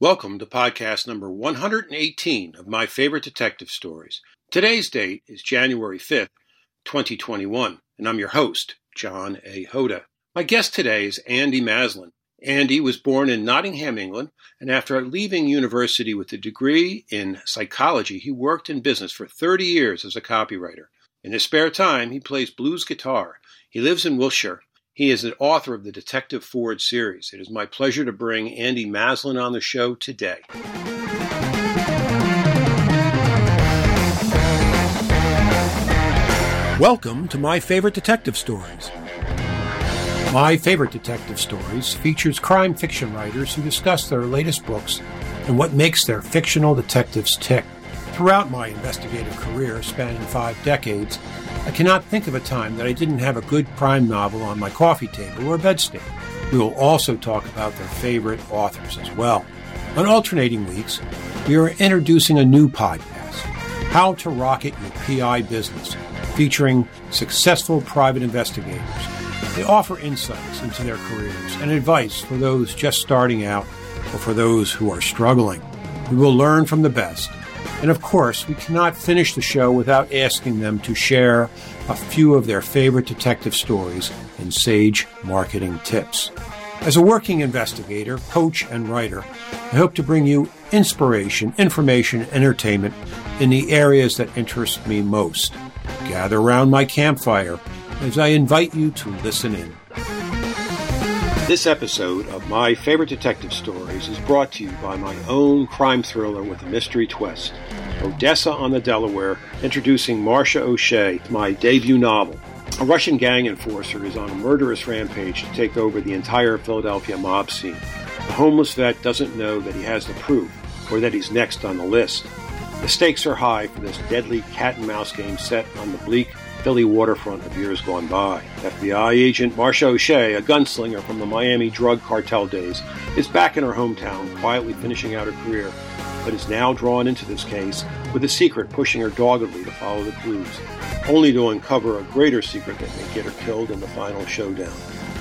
Welcome to podcast number 118 of my favorite detective stories. Today's date is January 5th, 2021, and I'm your host, John A. Hoda. My guest today is Andy Maslen. Andy was born in Nottingham, England, and after leaving university with a degree in psychology, he worked in business for 30 years as a copywriter. In his spare time, he plays blues guitar. He lives in Wiltshire. He is the author of the Detective Ford series. It is my pleasure to bring Andy Maslen on the show today. Welcome to my favorite detective stories. My favorite detective stories features crime fiction writers who discuss their latest books and what makes their fictional detectives tick. Throughout my investigative career, spanning five decades, I cannot think of a time that I didn't have a good crime novel on my coffee table or bedstand. We will also talk about their favorite authors as well. On alternating weeks, we are introducing a new podcast, How to Rocket Your PI Business, featuring successful private investigators. They offer insights into their careers and advice for those just starting out or for those who are struggling. We will learn from the best. And of course, we cannot finish the show without asking them to share a few of their favorite detective stories and sage marketing tips. As a working investigator, coach, and writer, I hope to bring you inspiration, information, entertainment in the areas that interest me most gather around my campfire as I invite you to listen in. This episode of My Favorite Detective Stories is brought to you by my own crime thriller with a mystery twist, Odessa on the Delaware, introducing Marcia O'Shea, my debut novel. A Russian gang enforcer is on a murderous rampage to take over the entire Philadelphia mob scene. The homeless vet doesn't know that he has the proof or that he's next on the list. The stakes are high for this deadly cat and mouse game set on the bleak Philly waterfront of years gone by. FBI agent Marcia O'Shea, a gunslinger from the Miami drug cartel days, is back in her hometown, quietly finishing out her career, but is now drawn into this case with a secret pushing her doggedly to follow the clues, only to uncover a greater secret that may get her killed in the final showdown.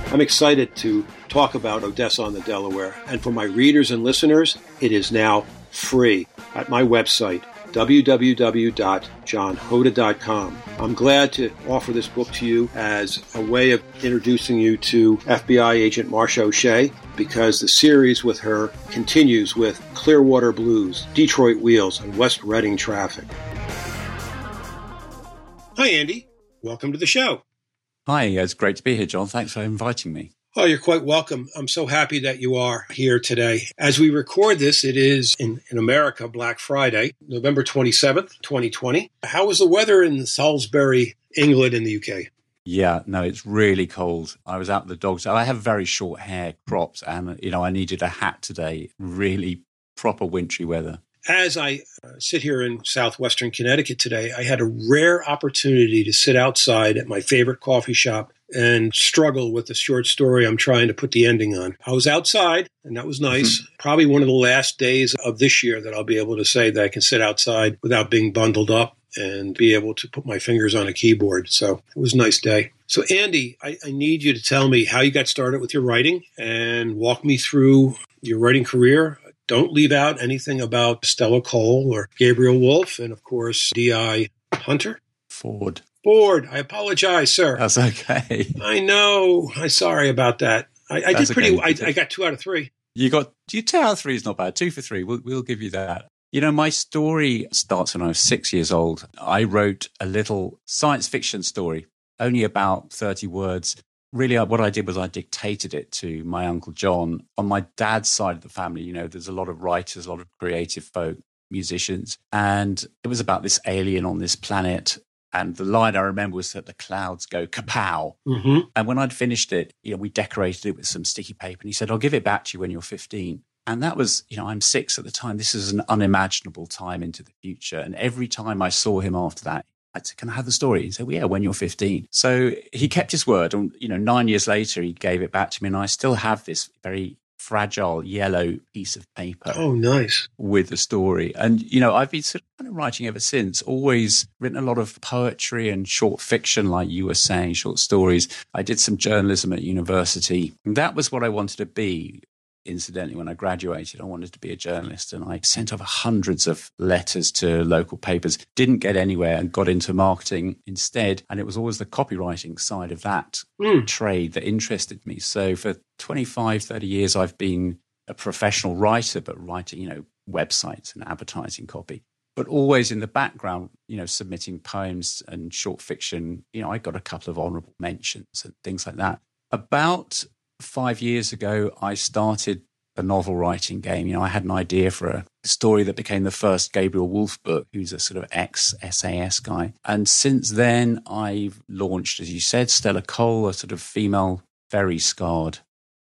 I'm excited to talk about Odessa on the Delaware, and for my readers and listeners, it is now free at my website, www.johnhoda.com. I'm glad to offer this book to you as a way of introducing you to FBI agent Marcia O'Shea because the series with her continues with Clearwater Blues, Detroit Wheels, and West Reading Traffic. Hi, Andy. Welcome to the show. Hi, it's great to be here, John. Thanks for inviting me. Oh, you're quite welcome. I'm so happy that you are here today. As we record this, it is in, in America Black Friday, November 27th, 2020. How was the weather in Salisbury, England, in the UK? Yeah, no, it's really cold. I was out with the dogs. I have very short hair, cropped, and you know, I needed a hat today. Really proper wintry weather. As I uh, sit here in southwestern Connecticut today, I had a rare opportunity to sit outside at my favorite coffee shop and struggle with the short story I'm trying to put the ending on. I was outside, and that was nice. Mm-hmm. Probably one of the last days of this year that I'll be able to say that I can sit outside without being bundled up and be able to put my fingers on a keyboard. So it was a nice day. So, Andy, I, I need you to tell me how you got started with your writing and walk me through your writing career. Don't leave out anything about Stella Cole or Gabriel Wolfe, and of course, D.I. Hunter. Ford. Ford. I apologize, sir. That's okay. I know. I'm sorry about that. I, I did pretty. Okay. I, I, got two out of three. You got you two out of three is not bad. Two for three. We'll, we'll give you that. You know, my story starts when I was six years old. I wrote a little science fiction story, only about 30 words. Really, uh, what I did was I dictated it to my uncle John. On my dad's side of the family, you know, there's a lot of writers, a lot of creative folk, musicians. And it was about this alien on this planet and the line I remember was that the clouds go kapow. Mm-hmm. And when I'd finished it, you know, we decorated it with some sticky paper. And he said, I'll give it back to you when you're 15. And that was, you know, I'm six at the time. This is an unimaginable time into the future. And every time I saw him after that, I said, Can I have the story? He said, well, Yeah, when you're 15. So he kept his word. And, you know, nine years later, he gave it back to me. And I still have this very fragile yellow piece of paper. Oh, nice. With a story. And, you know, I've been sort of kind of writing ever since, always written a lot of poetry and short fiction, like you were saying, short stories. I did some journalism at university. That was what I wanted to be incidentally, when I graduated, I wanted to be a journalist and I sent off hundreds of letters to local papers, didn't get anywhere and got into marketing instead. And it was always the copywriting side of that mm. trade that interested me. So for 25, 30 years, I've been a professional writer, but writing, you know, websites and advertising copy. But always in the background, you know, submitting poems and short fiction. You know, I got a couple of honorable mentions and things like that. About five years ago, I started a novel writing game. You know, I had an idea for a story that became the first Gabriel Wolfe book, who's a sort of ex SAS guy. And since then, I've launched, as you said, Stella Cole, a sort of female, very scarred,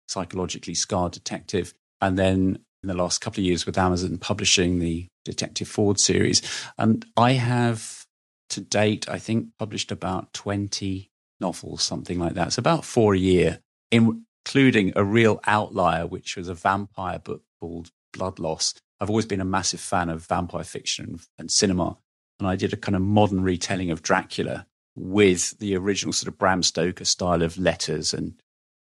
psychologically scarred detective. And then in the last couple of years with Amazon publishing the Detective Ford series. And I have to date, I think, published about 20 novels, something like that. It's about four a year. In including a real outlier, which was a vampire book called Blood Loss. I've always been a massive fan of vampire fiction and cinema. And I did a kind of modern retelling of Dracula with the original sort of Bram Stoker style of letters and,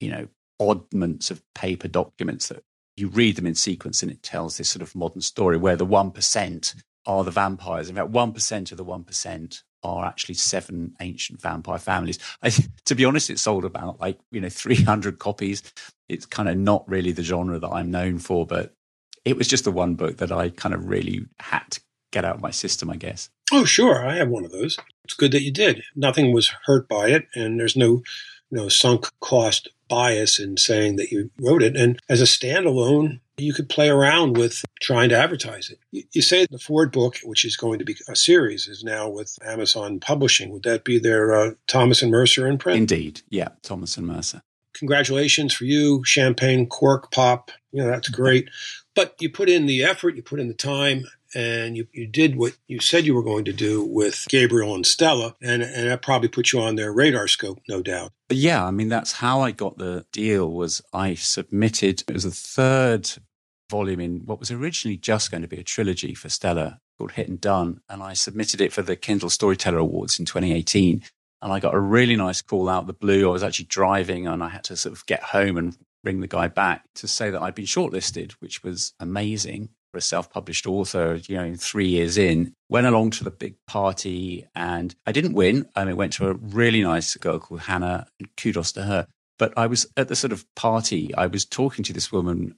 you know, oddments of paper documents that you read them in sequence and it tells this sort of modern story where the 1% are the vampires. In fact, 1% of the 1% are actually seven ancient vampire families. I, to be honest, it sold about like, you know, 300 copies. It's kind of not really the genre that I'm known for, but it was just the one book that I kind of really had to get out of my system, I guess. Oh, sure. I have one of those. It's good that you did. Nothing was hurt by it, and there's no, you know, sunk cost bias in saying that you wrote it. And as a standalone, you could play around with trying to advertise it. You say the Ford book, which is going to be a series, is now with Amazon Publishing. Would that be their uh, Thomas and Mercer imprint? Indeed. Yeah, Thomas and Mercer. Congratulations for you, Champagne Cork Pop. You know, that's great. But you put in the effort, you put in the time, and you, you did what you said you were going to do with Gabriel and Stella, and, and that probably put you on their radar scope, no doubt. Yeah, I mean that's how I got the deal. Was I submitted? It was the third volume in what was originally just going to be a trilogy for Stella called Hit and Done, and I submitted it for the Kindle Storyteller Awards in 2018. And I got a really nice call out the blue. I was actually driving, and I had to sort of get home and ring the guy back to say that I'd been shortlisted, which was amazing a self-published author, you know, three years in, went along to the big party and I didn't win. I mean, went to a really nice girl called Hannah. Kudos to her. But I was at the sort of party. I was talking to this woman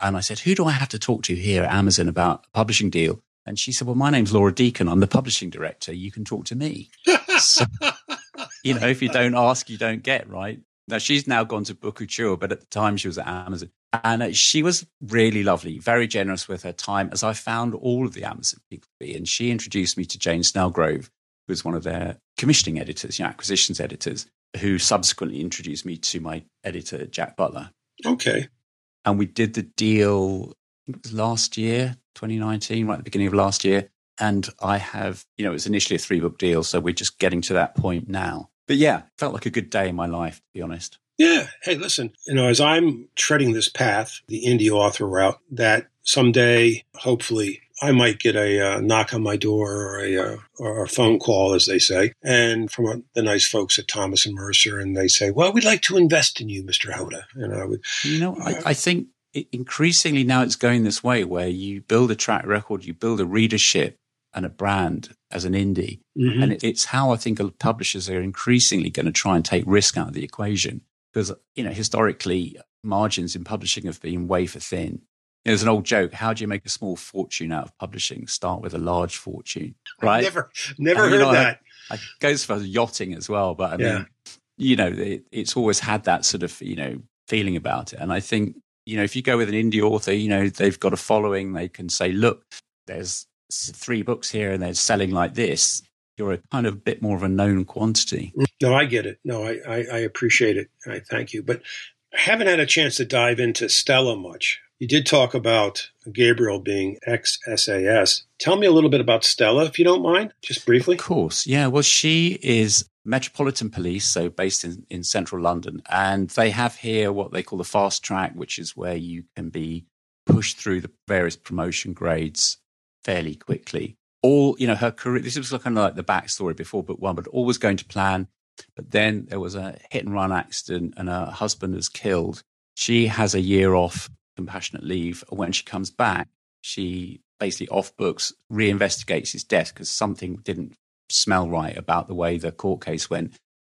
and I said, who do I have to talk to here at Amazon about a publishing deal? And she said, well, my name's Laura Deacon. I'm the publishing director. You can talk to me. so, you know, if you don't ask, you don't get, right? Now she's now gone to Bookouture, but at the time she was at Amazon. And uh, she was really lovely, very generous with her time, as I found all of the Amazon people to be. And she introduced me to Jane Snellgrove, who was one of their commissioning editors, you know, acquisitions editors, who subsequently introduced me to my editor, Jack Butler. Okay. And we did the deal last year, 2019, right at the beginning of last year. And I have, you know, it was initially a three book deal. So we're just getting to that point now. But yeah, felt like a good day in my life, to be honest. Yeah. Hey, listen, you know, as I'm treading this path, the indie author route, that someday, hopefully, I might get a uh, knock on my door or a, uh, or a phone call, as they say, and from a, the nice folks at Thomas and Mercer, and they say, "Well, we'd like to invest in you, Mister Hoda." And I would, you know, I, I think increasingly now it's going this way, where you build a track record, you build a readership, and a brand as an indie. Mm-hmm. And it's how I think publishers are increasingly going to try and take risk out of the equation because, you know, historically margins in publishing have been wafer thin. There's an old joke. How do you make a small fortune out of publishing? Start with a large fortune, right? I never, never and, heard know, that. It goes for yachting as well. But I mean, yeah. you know, it, it's always had that sort of, you know, feeling about it. And I think, you know, if you go with an indie author, you know, they've got a following. They can say, look, there's three books here and they're selling like this, you're a kind of a bit more of a known quantity. No, I get it. No, I, I, I appreciate it. I thank you. But I haven't had a chance to dive into Stella much. You did talk about Gabriel being ex SAS. Tell me a little bit about Stella, if you don't mind, just briefly. Of course. Yeah. Well, she is Metropolitan Police, so based in, in central London. And they have here what they call the fast track, which is where you can be pushed through the various promotion grades fairly quickly. All, you know, her career, this was kind of like the backstory before book one, but always going to plan. But then there was a hit and run accident and her husband is killed. She has a year off compassionate leave. And when she comes back, she basically off books reinvestigates his death because something didn't smell right about the way the court case went.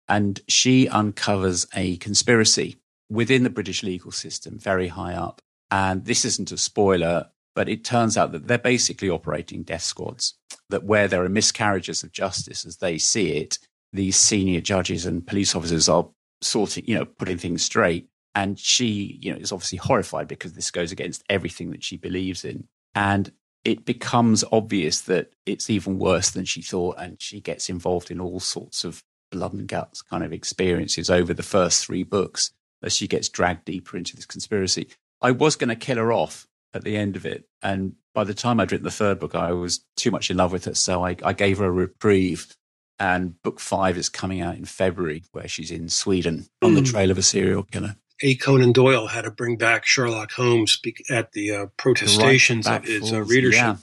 And she uncovers a conspiracy within the British legal system, very high up. And this isn't a spoiler, but it turns out that they're basically operating death squads, that where there are miscarriages of justice as they see it, these senior judges and police officers are sorting, you know, putting things straight. And she, you know, is obviously horrified because this goes against everything that she believes in. And it becomes obvious that it's even worse than she thought. And she gets involved in all sorts of blood and guts kind of experiences over the first three books as she gets dragged deeper into this conspiracy. I was going to kill her off at the end of it. And by the time I'd written the third book, I was too much in love with her. So I, I gave her a reprieve. And book five is coming out in February, where she's in Sweden on the hmm. trail of a serial killer. A. Conan Doyle had to bring back Sherlock Holmes at the uh, protestations of his uh, readership. Yeah,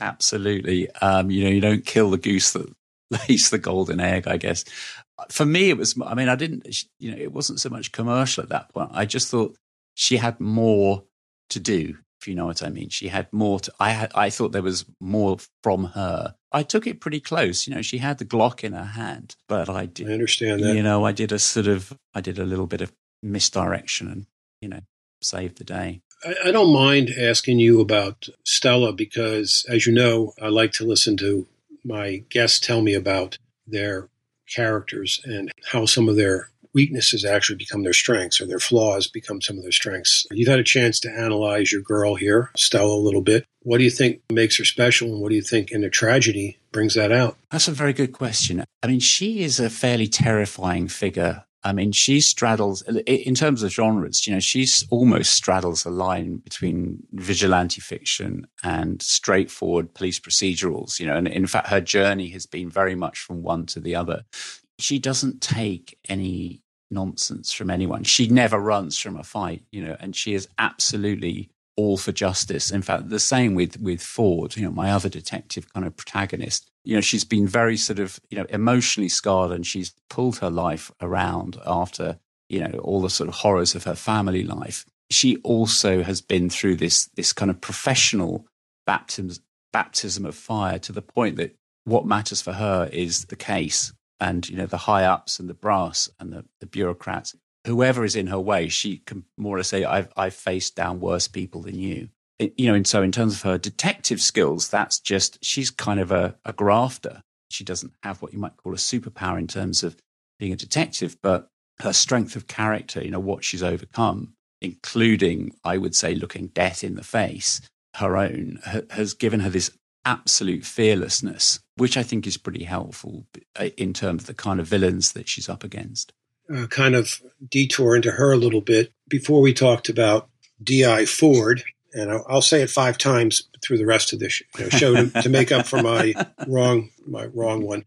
absolutely. Um, you know, you don't kill the goose that lays the golden egg, I guess. For me, it was, I mean, I didn't, you know, it wasn't so much commercial at that point. I just thought she had more to do, if you know what I mean. She had more to, I had, I thought there was more from her. I took it pretty close. You know, she had the Glock in her hand, but I did. I understand that. You know, I did a sort of, I did a little bit of misdirection and, you know, saved the day. I, I don't mind asking you about Stella because, as you know, I like to listen to my guests tell me about their characters and how some of their weaknesses actually become their strengths or their flaws become some of their strengths. You've had a chance to analyze your girl here, Stella, a little bit. What do you think makes her special and what do you think in a tragedy brings that out? That's a very good question. I mean, she is a fairly terrifying figure I mean, she straddles, in terms of genres, you know, she's almost straddles a line between vigilante fiction and straightforward police procedurals, you know, and in fact, her journey has been very much from one to the other. She doesn't take any nonsense from anyone. She never runs from a fight, you know, and she is absolutely all for justice. In fact, the same with with Ford, you know, my other detective kind of protagonist. You know, she's been very sort of, you know, emotionally scarred and she's pulled her life around after, you know, all the sort of horrors of her family life. She also has been through this this kind of professional baptism baptism of fire to the point that what matters for her is the case and you know the high ups and the brass and the, the bureaucrats whoever is in her way, she can more or less say, I've, I've faced down worse people than you. It, you know, and so in terms of her detective skills, that's just, she's kind of a, a grafter. She doesn't have what you might call a superpower in terms of being a detective, but her strength of character, you know, what she's overcome, including, I would say, looking death in the face, her own, has given her this absolute fearlessness, which I think is pretty helpful uh, in terms of the kind of villains that she's up against uh, kind of detour into her a little bit. Before we talked about D.I. Ford, and I'll, I'll, say it five times through the rest of this you know, show to, to, make up for my wrong my wrong one.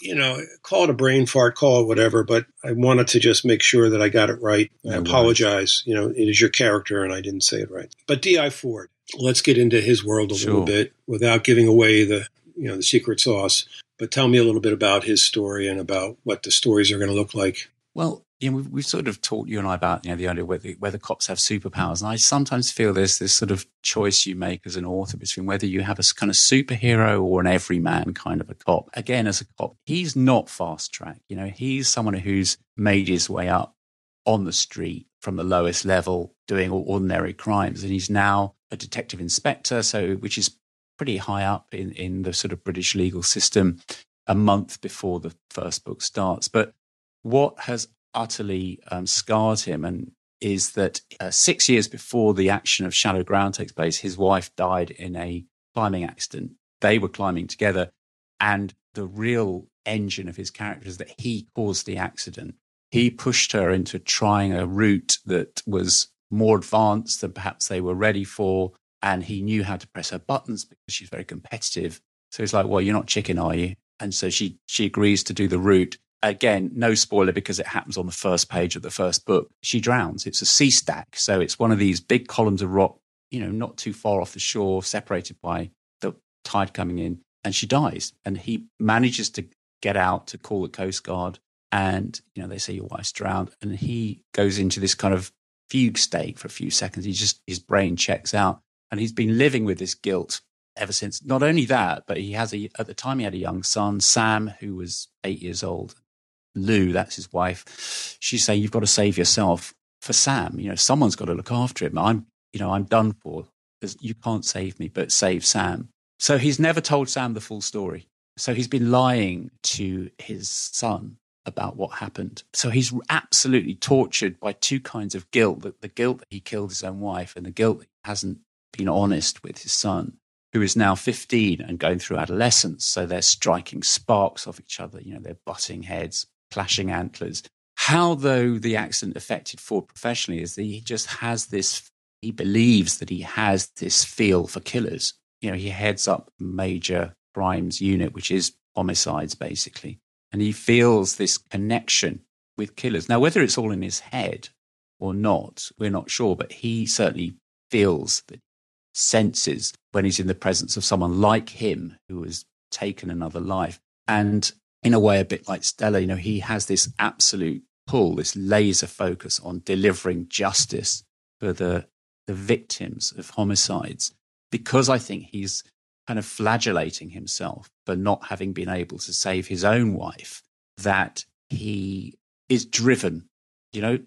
You know, call it a brain fart, call it whatever, but I wanted to just make sure that I got it right. I apologize. You know, it is your character, and I didn't say it right. But D.I. Ford, let's get into his world a sure. little bit without giving away the you know the secret sauce. But tell me a little bit about his story and about what the stories are going to look like. Well, you know, we've, we've, sort of talked you and I about you know the idea whether whether cops have superpowers, and I sometimes feel there's this sort of choice you make as an author between whether you have a kind of superhero or an everyman kind of a cop. Again, as a cop, he's not fast track. You know, he's someone who's made his way up on the street from the lowest level, doing ordinary crimes, and he's now a detective inspector. So, which is pretty high up in, in the sort of British legal system a month before the first book starts. But what has utterly um, scarred him and is that uh, six years before the action of Shallow Ground takes place, his wife died in a climbing accident. They were climbing together, and the real engine of his character is that he caused the accident. He pushed her into trying a route that was more advanced than perhaps they were ready for and he knew how to press her buttons because she's very competitive. So he's like, "Well, you're not chicken, are you?" And so she she agrees to do the route. Again, no spoiler because it happens on the first page of the first book. She drowns. It's a sea stack, so it's one of these big columns of rock, you know, not too far off the shore, separated by the tide coming in, and she dies. And he manages to get out to call the coast guard, and you know they say your wife's drowned, and he goes into this kind of fugue state for a few seconds. He just, his brain checks out and he's been living with this guilt ever since. Not only that, but he has a, at the time he had a young son, Sam, who was eight years old. Lou, that's his wife. She's saying, you've got to save yourself for Sam. You know, someone's got to look after him. I'm, you know, I'm done for. You can't save me, but save Sam. So he's never told Sam the full story. So he's been lying to his son about what happened. So he's absolutely tortured by two kinds of guilt the, the guilt that he killed his own wife and the guilt that he hasn't been honest with his son, who is now 15 and going through adolescence. So they're striking sparks off each other. You know, they're butting heads, clashing antlers. How, though, the accident affected Ford professionally is that he just has this, he believes that he has this feel for killers. You know, he heads up major crimes unit, which is homicides, basically and he feels this connection with killers. Now, whether it's all in his head or not, we're not sure, but he certainly feels that senses when he's in the presence of someone like him who has taken another life. And in a way, a bit like Stella, you know, he has this absolute pull, this laser focus on delivering justice for the, the victims of homicides. Because I think he's kind of flagellating himself for not having been able to save his own wife, that he is driven. You know,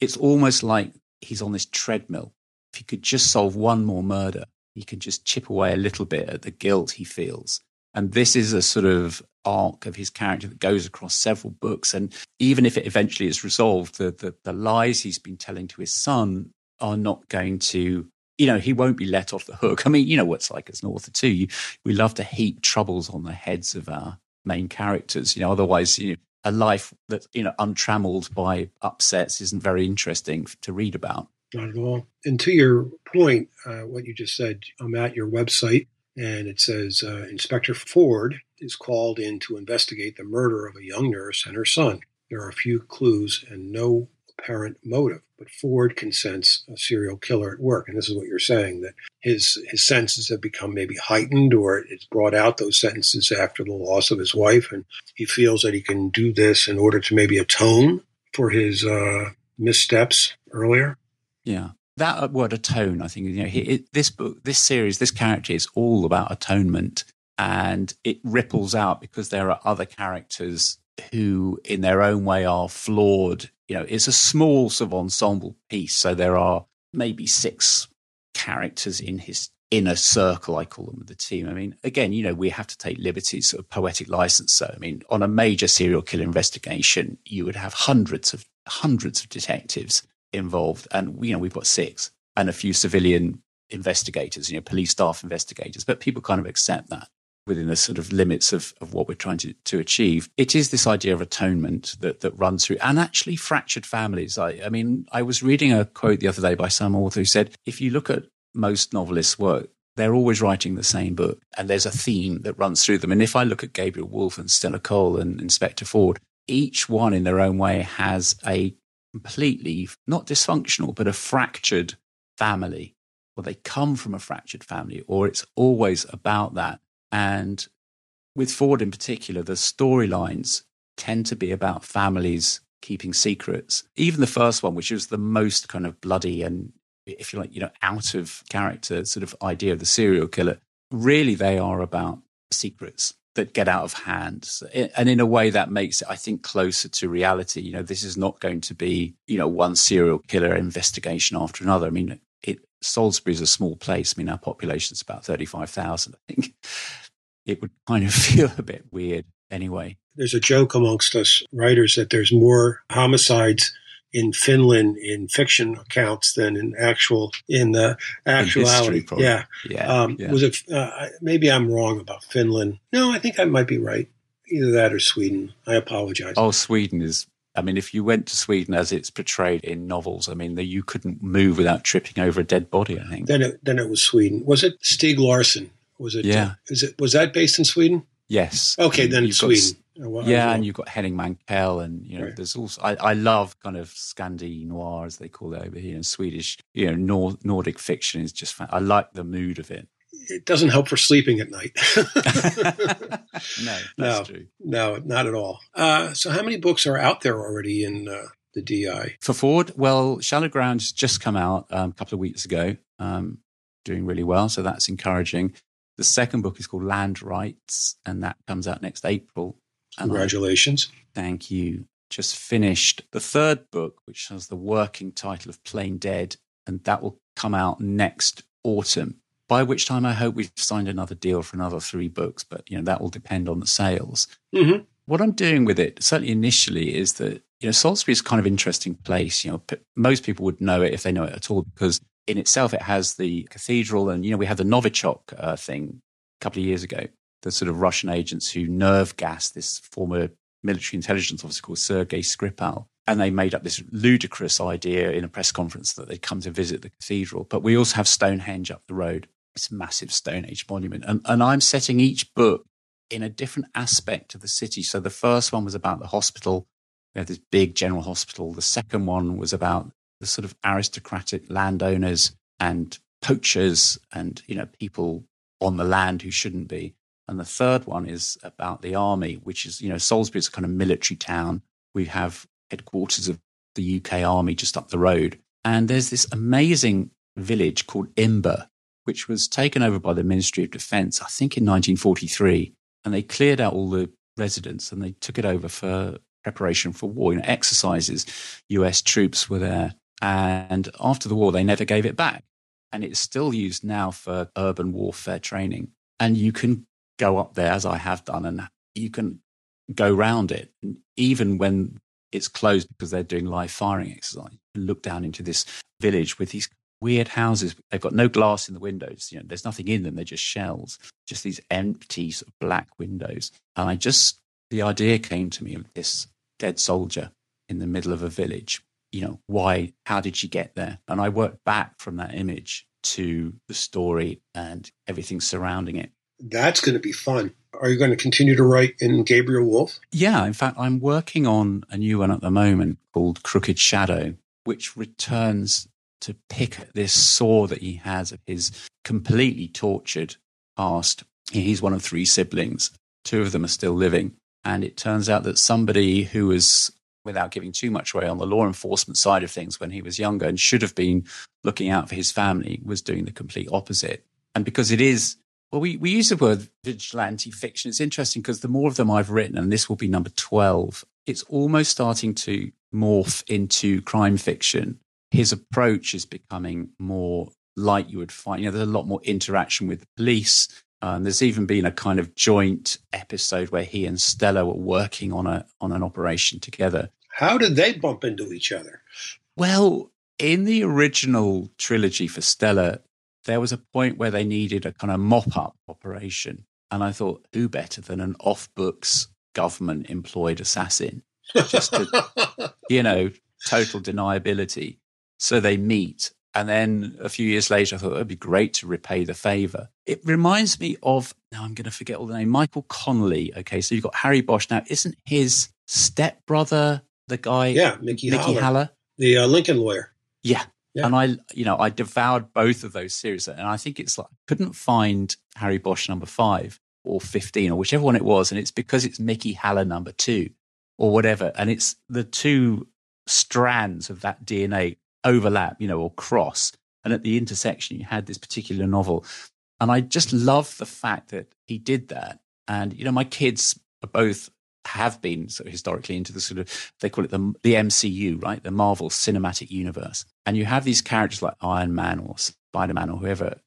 it's almost like he's on this treadmill. If he could just solve one more murder, he can just chip away a little bit at the guilt he feels. And this is a sort of arc of his character that goes across several books. And even if it eventually is resolved, the, the, the lies he's been telling to his son are not going to you know, he won't be let off the hook. I mean, you know what's like as an author too. You, we love to heap troubles on the heads of our main characters. You know, otherwise, you know, a life that you know untrammeled by upsets isn't very interesting to read about. Not at all. And to your point, uh, what you just said, I'm at your website, and it says uh, Inspector Ford is called in to investigate the murder of a young nurse and her son. There are a few clues and no apparent motive. But Ford can sense a serial killer at work. And this is what you're saying that his, his senses have become maybe heightened or it's brought out those sentences after the loss of his wife. And he feels that he can do this in order to maybe atone for his uh, missteps earlier. Yeah. That uh, word atone, I think, you know, it, this book, this series, this character is all about atonement and it ripples out because there are other characters who, in their own way, are flawed. You know, it's a small sort of ensemble piece. So there are maybe six characters in his inner circle, I call them, the team. I mean, again, you know, we have to take liberties, sort of poetic license. So, I mean, on a major serial killer investigation, you would have hundreds of hundreds of detectives involved, and you know, we've got six and a few civilian investigators, you know, police staff investigators, but people kind of accept that within the sort of limits of, of what we're trying to, to achieve. It is this idea of atonement that, that runs through and actually fractured families. I, I mean, I was reading a quote the other day by some author who said, if you look at most novelists' work, they're always writing the same book and there's a theme that runs through them. And if I look at Gabriel Wolfe and Stella Cole and Inspector Ford, each one in their own way has a completely, not dysfunctional, but a fractured family, or they come from a fractured family, or it's always about that. And with Ford in particular, the storylines tend to be about families keeping secrets. Even the first one, which was the most kind of bloody and, if you like, you know, out of character sort of idea of the serial killer, really they are about secrets that get out of hand. And in a way that makes it, I think, closer to reality. You know, this is not going to be, you know, one serial killer investigation after another. I mean, it, Salisbury is a small place. I mean, our population is about 35,000, I think it would kind of feel a bit weird anyway. There's a joke amongst us writers that there's more homicides in Finland in fiction accounts than in actual in the actuality. In yeah, yeah, um, yeah. Was it? Uh, maybe I'm wrong about Finland. No, I think I might be right. Either that or Sweden. I apologize. Oh, Sweden is. I mean, if you went to Sweden as it's portrayed in novels, I mean, the, you couldn't move without tripping over a dead body. I think. Then it then it was Sweden. Was it Stieg Larsson was it? Yeah. Uh, is it was that based in Sweden? Yes. Okay, then it's Sweden. Got, oh, yeah, and you've got Henning Mankell, and you know, right. there's also I, I love kind of Scandi noir as they call it over here in Swedish. You know, Nor- Nordic fiction is just. I like the mood of it. It doesn't help for sleeping at night. no, no, true. No, not at all. Uh, so, how many books are out there already in uh, the DI? For Ford? well, Shallow Ground has just come out um, a couple of weeks ago, um, doing really well. So that's encouraging. The second book is called Land Rites, and that comes out next April. And Congratulations. I, thank you. Just finished the third book, which has the working title of Plain Dead, and that will come out next autumn. By which time I hope we've signed another deal for another three books, but you know that will depend on the sales. Mm-hmm. What I'm doing with it, certainly initially, is that you know Salisbury is kind of interesting place. You know, p- most people would know it if they know it at all because in itself it has the cathedral, and you know we had the Novichok uh, thing a couple of years ago. The sort of Russian agents who nerve gassed this former military intelligence officer called Sergei Skripal, and they made up this ludicrous idea in a press conference that they'd come to visit the cathedral. But we also have Stonehenge up the road, this massive Stone Age monument, and and I'm setting each book in a different aspect of the city. So the first one was about the hospital. We had this big general hospital. The second one was about the sort of aristocratic landowners and poachers and, you know, people on the land who shouldn't be. And the third one is about the army, which is, you know, Salisbury is a kind of military town. We have headquarters of the UK army just up the road. And there's this amazing village called Imber, which was taken over by the Ministry of Defense, I think in 1943 and they cleared out all the residents and they took it over for preparation for war. You know, exercises, US troops were there. And after the war, they never gave it back. And it's still used now for urban warfare training. And you can go up there, as I have done, and you can go round it. And even when it's closed because they're doing live firing exercise, you look down into this village with these weird houses. They've got no glass in the windows. You know, there's nothing in them. They're just shells, just these empty sort of black windows. And I just, the idea came to me of this dead soldier in the middle of a village. You know, why, how did she get there? And I worked back from that image to the story and everything surrounding it. That's going to be fun. Are you going to continue to write in Gabriel Wolfe? Yeah, in fact, I'm working on a new one at the moment called Crooked Shadow, which returns to pick at this sore that he has of his completely tortured past. He's one of three siblings. Two of them are still living. And it turns out that somebody who was, without giving too much away on the law enforcement side of things when he was younger and should have been looking out for his family, was doing the complete opposite. And because it is, well, we, we use the word vigilante fiction. It's interesting because the more of them I've written, and this will be number 12, it's almost starting to morph into crime fiction his approach is becoming more like you would find. You know, there's a lot more interaction with the police. Um, there's even been a kind of joint episode where he and Stella were working on a on an operation together. How did they bump into each other? Well, in the original trilogy for Stella, there was a point where they needed a kind of mop up operation. And I thought, who better than an off books government employed assassin? Just to, you know, total deniability. So they meet. And then a few years later, I thought it'd be great to repay the favor. It reminds me of, now I'm going to forget all the name, Michael Connelly. Okay, so you've got Harry Bosch. Now, isn't his stepbrother the guy? Yeah, Mickey, Mickey Haller. Haller? The uh, Lincoln lawyer. Yeah. yeah. And I, you know, I devoured both of those series. And I think it's like, I couldn't find Harry Bosch number five or 15 or whichever one it was. And it's because it's Mickey Haller number two or whatever. And it's the two strands of that DNA overlap, you know, or cross. And at the intersection, you had this particular novel. And I just love the fact that he did that. And, you know, my kids are both have been of historically into the sort of they call it the the MCU, right? The Marvel Cinematic Universe. And you have these characters like Iron Man or Spider Man or whoever,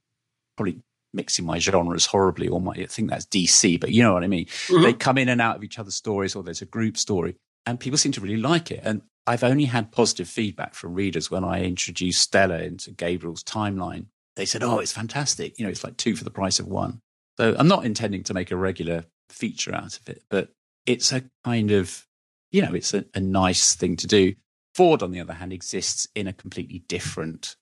probably mixing my genres horribly, or my, I think that's DC, but you know what I mean. Mm-hmm. They come in and out of each other's stories, or there's a group story, and people seem to really like it. And I've only had positive feedback from readers when I introduced Stella into Gabriel's timeline. They said, "Oh, it's fantastic! You know, it's like two for the price of one." So I'm not intending to make a regular feature out of it, but it's a kind of, you know, it's a, a nice thing to do. Ford, on the other hand, exists in a completely different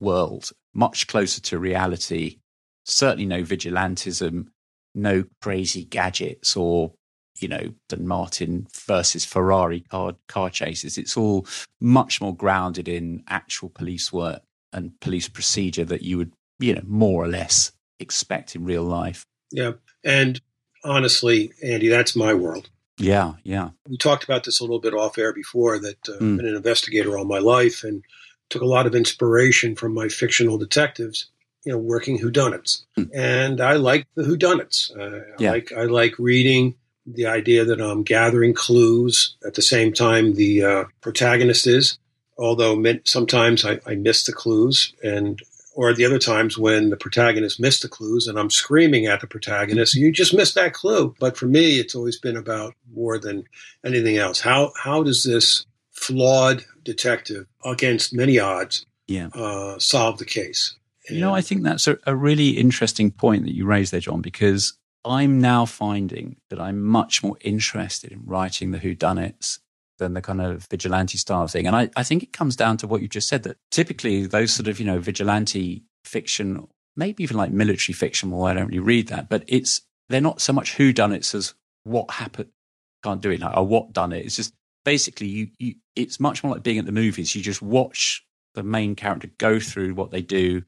world, much closer to reality. Certainly, no vigilantism, no crazy gadgets or you know, Aston Martin versus Ferrari car car chases. It's all much more grounded in actual police work and police procedure that you would, you know, more or less expect in real life. Yeah. And honestly, Andy, that's my world. Yeah, yeah. We talked about this a little bit off air before that uh, mm. I've been an investigator all my life and took a lot of inspiration from my fictional detectives, you know, working whodunits. Mm. And I like the whodunits. Uh, yeah. I like I like reading the idea that I'm gathering clues at the same time the uh, protagonist is. Although sometimes I, I miss the clues, and or the other times when the protagonist missed the clues and I'm screaming at the protagonist, you just missed that clue. But for me, it's always been about more than anything else. How how does this flawed detective against many odds yeah. uh, solve the case? And you know, I think that's a, a really interesting point that you raised there, John, because I'm now finding that I'm much more interested in writing the whodunits than the kind of vigilante style thing. And I, I think it comes down to what you just said that typically those sort of, you know, vigilante fiction, maybe even like military fiction, well, I don't really read that, but it's, they're not so much who done it as what happened. Can't do it like, or what done it. It's just basically you, you, it's much more like being at the movies. You just watch the main character go through what they do,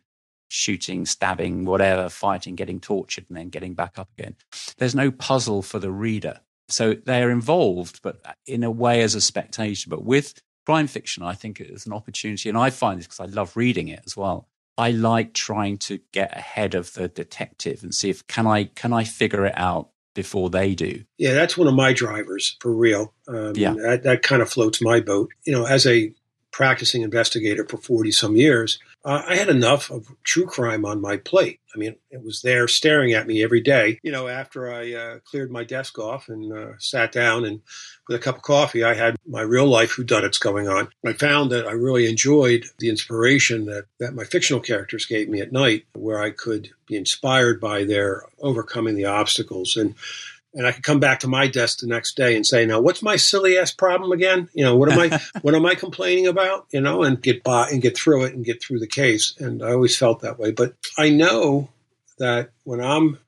shooting, stabbing, whatever, fighting, getting tortured, and then getting back up again. There's no puzzle for the reader. So they're involved, but in a way as a spectator. But with crime fiction, I think it's an opportunity, and I find this because I love reading it as well. I like trying to get ahead of the detective and see if can I can I figure it out before they do. Yeah, that's one of my drivers for real. Um, yeah, that, that kind of floats my boat. You know, as a practicing investigator for 40 some years, uh, I had enough of true crime on my plate. I mean, it was there staring at me every day. You know, after I uh, cleared my desk off and uh, sat down and with a cup of coffee, I had my real life whodunits going on. I found that I really enjoyed the inspiration that, that my fictional characters gave me at night, where I could be inspired by their overcoming the obstacles. And and I could come back to my desk the next day and say, "Now, what's my silly ass problem again? You know, what am I what am I complaining about? You know, and get by and get through it and get through the case." And I always felt that way, but I know that when I'm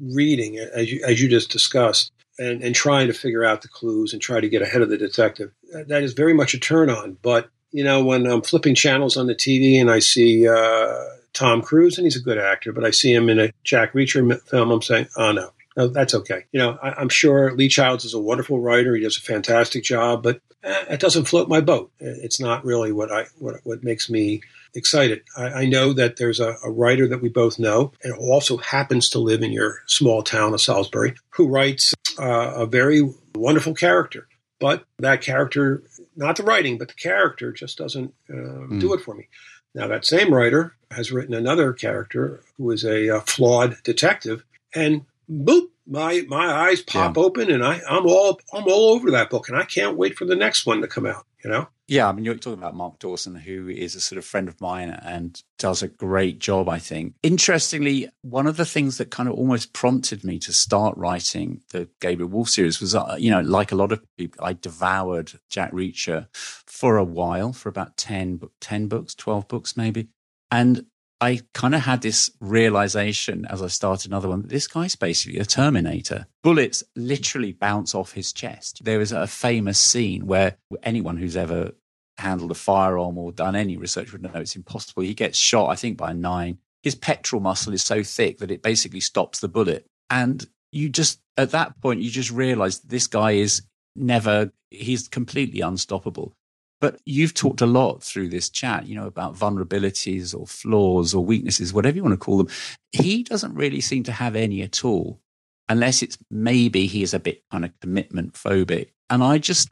reading it, as you as you just discussed, and, and trying to figure out the clues and try to get ahead of the detective, that is very much a turn on. But you know, when I'm flipping channels on the TV and I see uh, Tom Cruise, and he's a good actor, but I see him in a Jack Reacher film, I'm saying, "Oh no." No, that's okay. You know, I, am sure Lee Childs is a wonderful writer. He does a fantastic job, but eh, it doesn't float my boat. It's not really what I what what makes me excited. I, I know that there's a, a, writer that we both know, and also happens to live in your small town of Salisbury, who writes uh, a very wonderful character. But that character, not the writing, but the character, just doesn't uh, mm. do it for me. Now, that same writer has written another character who is a, a flawed detective, and boop, my my eyes pop yeah. open, and I I'm all I'm all over that book, and I can't wait for the next one to come out. You know. Yeah, I mean, you're talking about Mark Dawson, who is a sort of friend of mine and does a great job, I think. Interestingly, one of the things that kind of almost prompted me to start writing the Gabriel Wolfe series was, uh, you know, like a lot of people, I devoured Jack Reacher for a while, for about 10, 10 books, 12 books maybe. And I kind of had this realization as I started another one. That this guy's basically a Terminator. Bullets literally bounce off his chest. There is a famous scene where anyone who's ever handled a firearm or done any research would know it's impossible. He gets shot, I think, by a nine. His pectoral muscle is so thick that it basically stops the bullet. And you just, at that point, you just realize this guy is never, he's completely unstoppable. But you've talked a lot through this chat, you know, about vulnerabilities or flaws or weaknesses, whatever you want to call them. He doesn't really seem to have any at all, unless it's maybe he is a bit kind of commitment phobic. And I just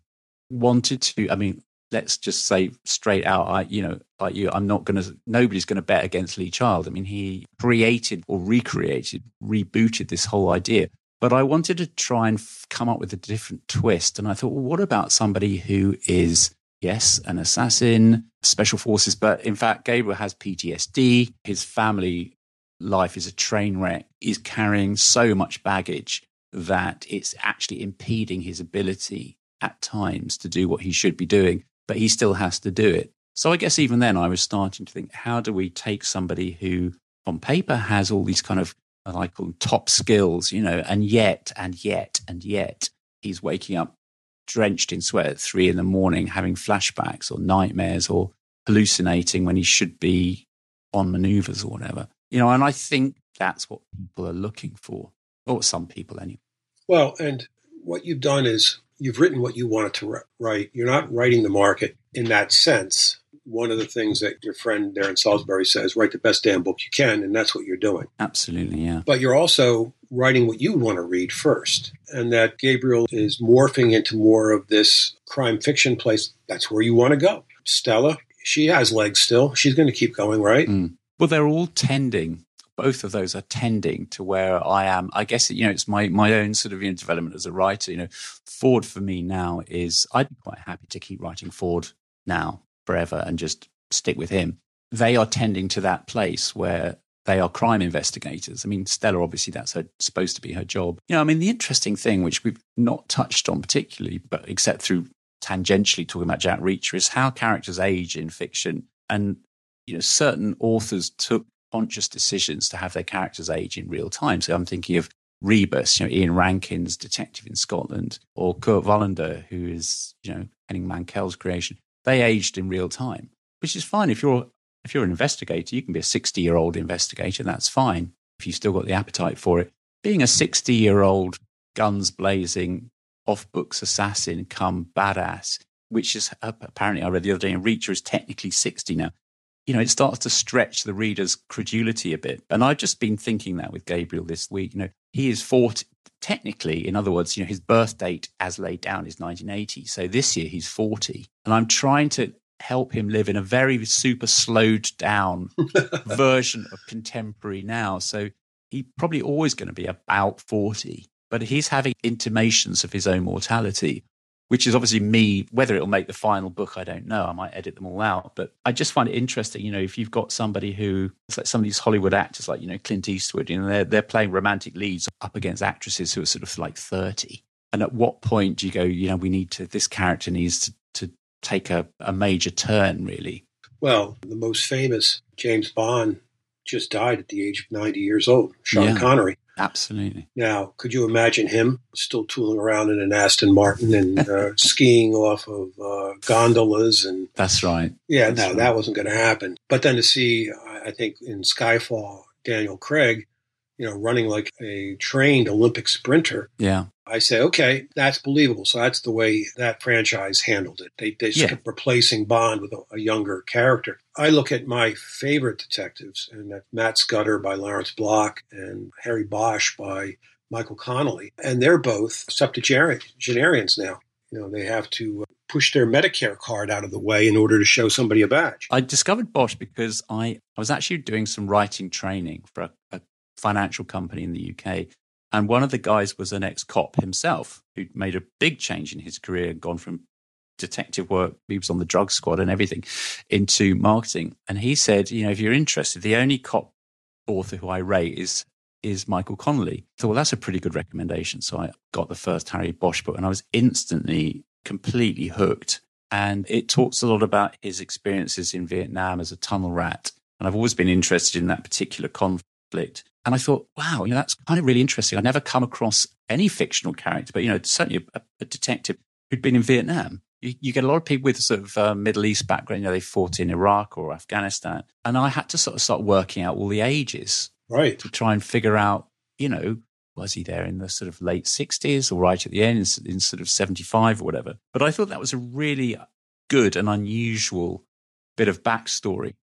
wanted to, I mean, let's just say straight out, I, you know, like you, I'm not going to, nobody's going to bet against Lee Child. I mean, he created or recreated, rebooted this whole idea. But I wanted to try and f- come up with a different twist. And I thought, well, what about somebody who is yes, an assassin, special forces, but in fact, Gabriel has PTSD. His family life is a train wreck. He's carrying so much baggage that it's actually impeding his ability at times to do what he should be doing, but he still has to do it. So I guess even then I was starting to think, how do we take somebody who on paper has all these kind of, I call them top skills, you know, and yet, and yet, and yet he's waking up drenched in sweat at three in the morning, having flashbacks or nightmares or hallucinating when he should be on maneuvers or whatever. You know, and I think that's what people are looking for, or some people anyway. Well, and what you've done is you've written what you wanted to write. You're not writing the market in that sense. One of the things that your friend there in Salisbury says, write the best damn book you can, and that's what you're doing. Absolutely, yeah. But you're also writing what you want to read first. And that Gabriel is morphing into more of this crime fiction place. That's where you want to go. Stella, she has legs still. She's going to keep going, right? Mm. Well, they're all tending both of those are tending to where I am. I guess you know it's my my own sort of you know, development as a writer. You know, Ford for me now is I'd be quite happy to keep writing Ford now forever and just stick with him. They are tending to that place where they are crime investigators. I mean, Stella obviously that's her, supposed to be her job. You know, I mean, the interesting thing which we've not touched on particularly, but except through tangentially talking about Jack Reacher, is how characters age in fiction and you know, certain authors took conscious decisions to have their characters age in real time. So I'm thinking of Rebus, you know, Ian Rankin's detective in Scotland, or Kurt Wallander, who is, you know, Henning Mankell's creation. They aged in real time, which is fine. If you're if you're an investigator, you can be a 60 year old investigator. That's fine if you've still got the appetite for it. Being a 60 year old guns blazing off books assassin come badass, which is uh, apparently I read the other day, and Reacher is technically 60 now you know, it starts to stretch the reader's credulity a bit. And I've just been thinking that with Gabriel this week. You know, he is 40, technically, in other words, you know, his birth date as laid down is 1980. So this year he's 40. And I'm trying to help him live in a very super slowed down version of contemporary now. So he's probably always going to be about 40, but he's having intimations of his own mortality which is obviously me. Whether it'll make the final book, I don't know. I might edit them all out. But I just find it interesting, you know, if you've got somebody who, it's like some of these Hollywood actors, like, you know, Clint Eastwood, you know, they're, they're playing romantic leads up against actresses who are sort of like 30. And at what point do you go, you know, we need to, this character needs to, to take a, a major turn, really? Well, the most famous James Bond just died at the age of 90 years old, Sean yeah. Connery. Absolutely. Now, could you imagine him still tooling around in an Aston Martin and uh, skiing off of uh, gondolas? And that's right. Yeah, that's no, right. that wasn't going to happen. But then to see, I think in Skyfall, Daniel Craig, you know, running like a trained Olympic sprinter. Yeah. I say, okay, that's believable. So that's the way that franchise handled it. They, they just yeah. kept replacing Bond with a, a, younger character. I look at my favorite detectives, and that's Matt Scudder by Lawrence Block and Harry Bosch by Michael Connelly. And they're both septuagenarians now. You know, they have to uh, push their Medicare card out of the way in order to show somebody a badge. I discovered Bosch because I, I was actually doing some writing training for a, a financial company in the UK and one of the guys was an ex cop himself who made a big change in his career, gone from detective work, he was on the drug squad and everything, into marketing. And he said, you know, if you're interested, the only cop author who I rate is is Michael Connelly. So, well, that's a pretty good recommendation. So I got the first Harry Bosch book and I was instantly completely hooked. And it talks a lot about his experiences in Vietnam as a tunnel rat. And I've always been interested in that particular conflict. And I thought, wow, you know, that's kind of really interesting. I never come across any fictional character, but, you know, certainly a, a detective who'd been in Vietnam. You, you, get a lot of people with sort of uh, Middle East background. You know, they fought in Iraq or Afghanistan. And I had to sort of start working out all the ages. Right. To try and figure out, you know, was he there in the sort of late 60s or right at the end in, in sort of 75 or whatever? But I thought that was a really good and unusual bit of backstory.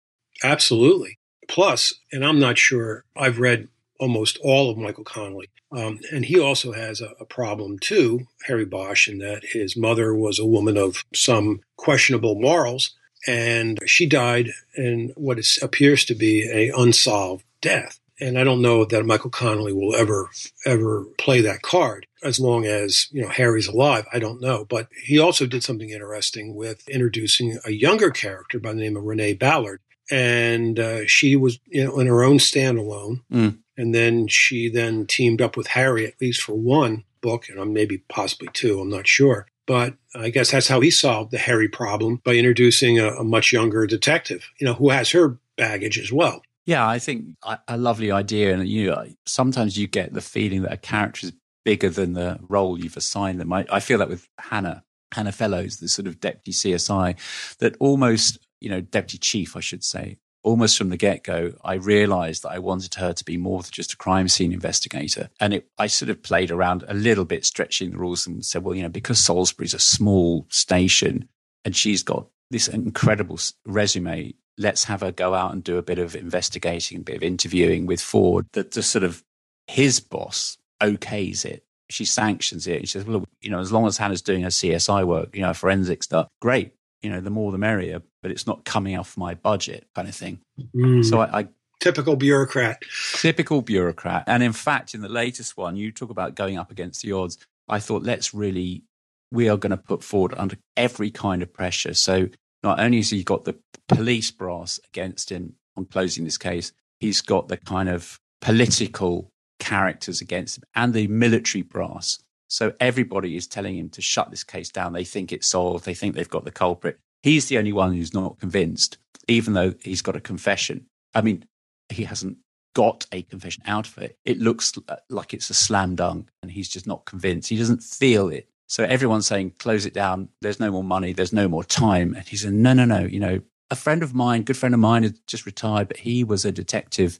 Absolutely. Plus, and I'm not sure, I've read almost all of Michael Connelly. Um, and he also has a, a, problem too, Harry Bosch, in that his mother was a woman of some questionable morals, and she died in what is, appears to be a unsolved death. And I don't know that Michael Connelly will ever ever play that card as long as you know Harry's alive. I don't know, but he also did something interesting with introducing a younger character by the name of Renee Ballard, and uh, she was you know in her own standalone. Mm. And then she then teamed up with Harry, at least for one book, and maybe possibly two, I'm not sure. But I guess that's how he solved the Harry problem by introducing a, a much younger detective, you know, who has her baggage as well. Yeah, I think a, a lovely idea. And you know, sometimes you get the feeling that a character is bigger than the role you've assigned them. I, I feel that with Hannah, Hannah Fellows, the sort of deputy CSI, that almost, you know, deputy chief, I should say, almost from the get go, I realized that I wanted her to be more than just a crime scene investigator. And it, I sort of played around a little bit, stretching the rules and said, well, you know, because Salisbury's a small station and she's got this incredible resume, let's have her go out and do a bit of investigating, a bit of interviewing with Ford that the sort of his boss okays it. She sanctions it. And she says, well, you know, as long as Hannah's doing her CSI work, you know, forensic stuff, great you know, the more the merrier, but it's not coming off my budget kind of thing. Mm. So I, I typical bureaucrat. Typical bureaucrat. And in fact, in the latest one, you talk about going up against the odds. I thought, let's really, we are going to put forward under every kind of pressure. So not only has he got the police brass against him on closing this case, he's got the kind of political characters against him and the military brass so everybody is telling him to shut this case down. They think it's solved. They think they've got the culprit. He's the only one who's not convinced, even though he's got a confession. I mean, he hasn't got a confession out of it. It looks uh, like it's a slam dunk and he's just not convinced. He doesn't feel it. So everyone's saying, close it down. There's no more money. There's no more time. And he said, no, no, no. You know, a friend of mine, good friend of mine, had just retired, but he was a detective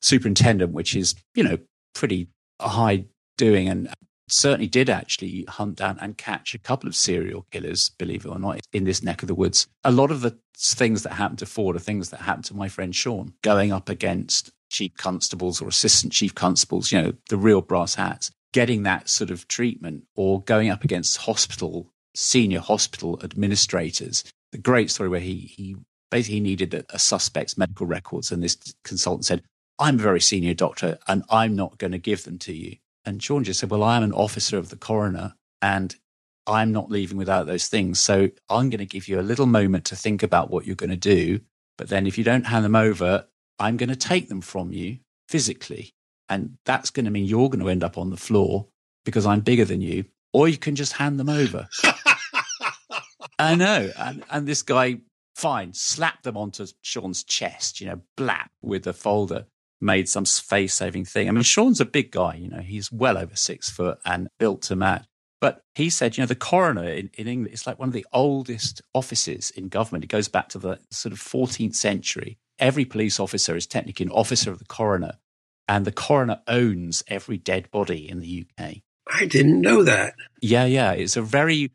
superintendent, which is, you know, pretty high doing. And certainly did actually hunt down and catch a couple of serial killers, believe it or not, in this neck of the woods. A lot of the things that happened to Ford are things that happened to my friend Sean, going up against chief constables or assistant chief constables, you know, the real brass hats, getting that sort of treatment or going up against hospital, senior hospital administrators. The great story where he, he basically needed a, a suspect's medical records and this consultant said, I'm a very senior doctor and I'm not going to give them to you. And Sean just said, Well, I'm an officer of the coroner and I'm not leaving without those things. So I'm going to give you a little moment to think about what you're going to do. But then if you don't hand them over, I'm going to take them from you physically. And that's going to mean you're going to end up on the floor because I'm bigger than you, or you can just hand them over. I know. And, and this guy, fine, slapped them onto Sean's chest, you know, blap with a folder made some face saving thing. I mean, Sean's a big guy, you know, he's well over six foot and built to match. But he said, you know, the coroner in, in England is like one of the oldest offices in government. It goes back to the sort of 14th century. Every police officer is technically an officer of the coroner, and the coroner owns every dead body in the UK. I didn't know that. Yeah, yeah. It's a very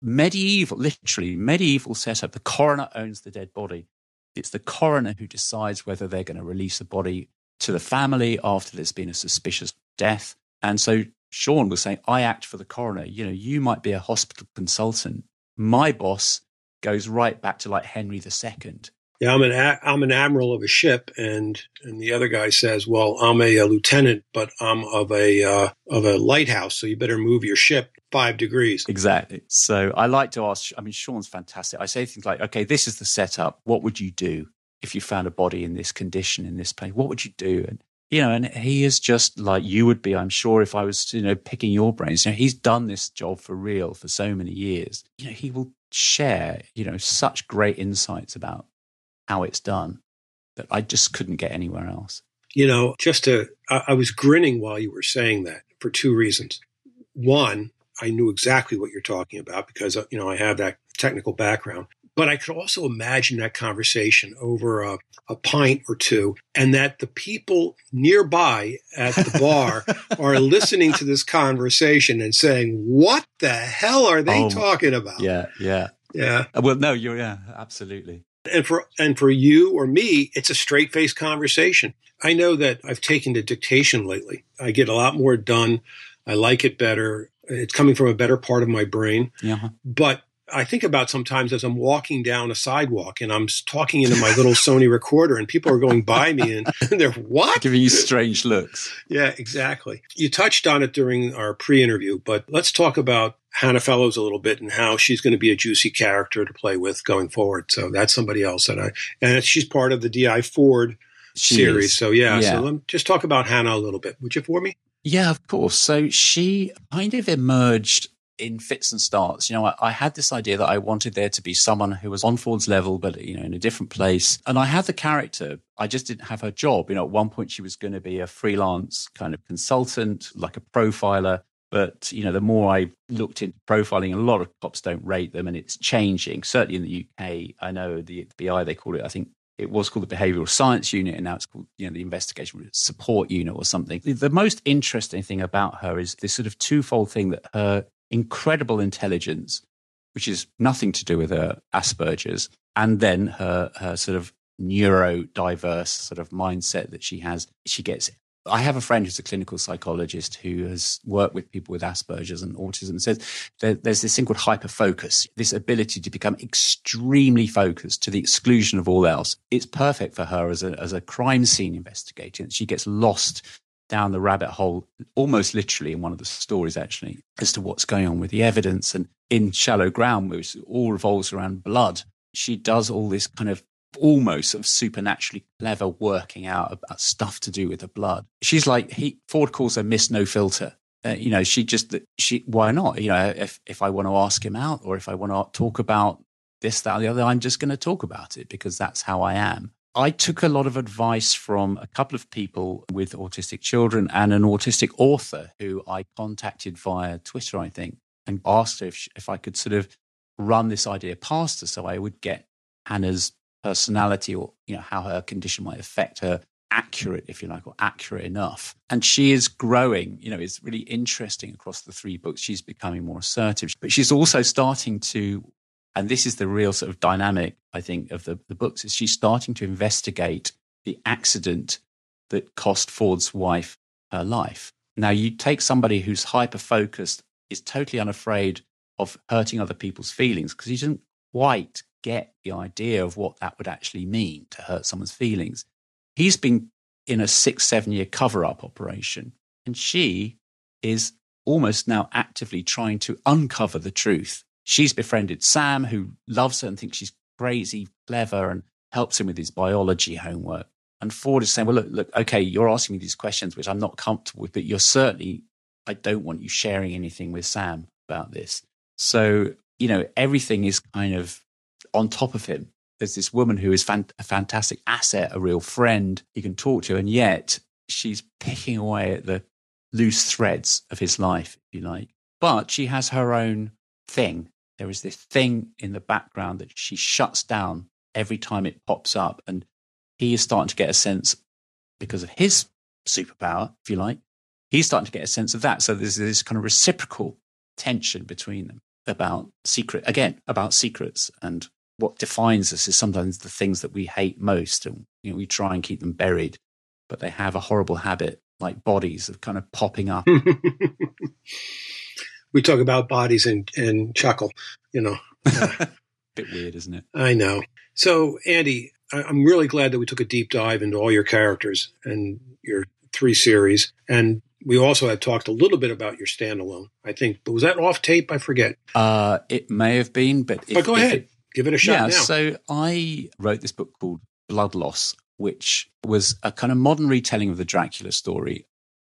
medieval, literally medieval setup. The coroner owns the dead body. It's the coroner who decides whether they're going to release the body to the family after there's been a suspicious death. And so Sean was saying, I act for the coroner. You know, you might be a hospital consultant. My boss goes right back to like Henry II. Yeah, I'm an a- I'm an admiral of a ship, and and the other guy says, "Well, I'm a, a lieutenant, but I'm of a uh, of a lighthouse, so you better move your ship five degrees." Exactly. So I like to ask. I mean, Sean's fantastic. I say things like, "Okay, this is the setup. What would you do?" If you found a body in this condition, in this place, what would you do? And, you know, and he is just like you would be, I'm sure, if I was, you know, picking your brains. You know, he's done this job for real for so many years. You know, he will share, you know, such great insights about how it's done that I just couldn't get anywhere else. You know, just to, I, I was grinning while you were saying that for two reasons. One, I knew exactly what you're talking about because, uh, you know, I have that technical background. But I could also imagine that conversation over a, a pint or two, and that the people nearby at the bar are listening to this conversation and saying, "What the hell are they oh, talking about?" Yeah, yeah, yeah. Uh, well, no, you're yeah, absolutely. And for and for you or me, it's a straight faced conversation. I know that I've taken to dictation lately. I get a lot more done. I like it better. It's coming from a better part of my brain. Yeah. But I think about sometimes as I'm walking down a sidewalk and I'm talking into my little Sony recorder and people are going by me and, they're what? Giving you strange looks. Yeah, exactly. You touched on it during our pre-interview, but let's talk about Hannah Fellows a little bit and how she's going to be a juicy character to play with going forward. So that's somebody else that I, and she's part of the DI Ford she series. Is. So yeah, yeah. so let me just talk about Hannah a little bit, would you for me? Yeah, of course. So she kind of emerged in fits and starts. You know, I, I, had this idea that I wanted there to be someone who was on Ford's level, but, you know, in a different place. And I had the character. I just didn't have her job. You know, at one point she was going to be a freelance kind of consultant, like a profiler. But, you know, the more I looked into profiling, a lot of cops don't rate them and it's changing. Certainly in the UK, I know the, the BI, they call it, I think, it was called the behavioral science unit and now it's called you know the investigation support unit or something the, the, most interesting thing about her is this sort of twofold thing that her incredible intelligence which is nothing to do with her asperger's and then her her sort of neurodiverse sort of mindset that she has she gets I have a friend who's a clinical psychologist who has worked with people with Asperger's and autism says there, there's this thing called hyperfocus, this ability to become extremely focused to the exclusion of all else. It's perfect for her as a, as a crime scene investigator. She gets lost down the rabbit hole, almost literally in one of the stories, actually, as to what's going on with the evidence. And in Shallow Ground, which all revolves around blood, she does all this kind of almost sort of supernaturally clever working out about stuff to do with the blood. She's like he Ford calls her Miss No Filter. Uh, you know, she just she why not? You know, if if I want to ask him out or if I want to talk about this, that, or the other, I'm just going to talk about it because that's how I am. I took a lot of advice from a couple of people with autistic children and an autistic author who I contacted via Twitter, I think, and asked if, if I could sort of run this idea past her so I would get Hannah's personality or you know how her condition might affect her accurate if you like or accurate enough. And she is growing you know it's really interesting across the three books. She's becoming more assertive. But she's also starting to and this is the real sort of dynamic i think of the, the books is she's starting to investigate the accident that cost ford's wife her life now you take somebody who's hyper focused is totally unafraid of hurting other people's feelings because he doesn't quite get the idea of what that would actually mean to hurt someone's feelings. He's been in a six, seven year cover up operation, and she is almost now actively trying to uncover the truth. She's befriended Sam, who loves her and thinks she's crazy, clever, and helps him with his biology homework. And Ford is saying, Well, look, look, okay, you're asking me these questions, which I'm not comfortable with, but you're certainly, I don't want you sharing anything with Sam about this. So, you know, everything is kind of on top of him. There's this woman who is fan- a fantastic asset, a real friend he can talk to, and yet she's picking away at the loose threads of his life, if you like. But she has her own thing. There is this thing in the background that she shuts down every time it pops up. And he is starting to get a sense, because of his superpower, if you like, he's starting to get a sense of that. So there's this kind of reciprocal tension between them about secret, again, about secrets and what defines us is sometimes the things that we hate most, and you know, we try and keep them buried, but they have a horrible habit, like bodies, of kind of popping up. we talk about bodies and, and chuckle, you know. Bit weird, isn't it? I know. So, Andy, I'm really glad that we took a deep dive into all your characters and your three series. And we also had talked a little bit about your standalone, I think. But was that off tape? I forget. Uh, it may have been, but if, but go ahead. It, Give it a shot. Yeah, now. so I wrote this book called Blood Loss, which was a kind of modern retelling of the Dracula story,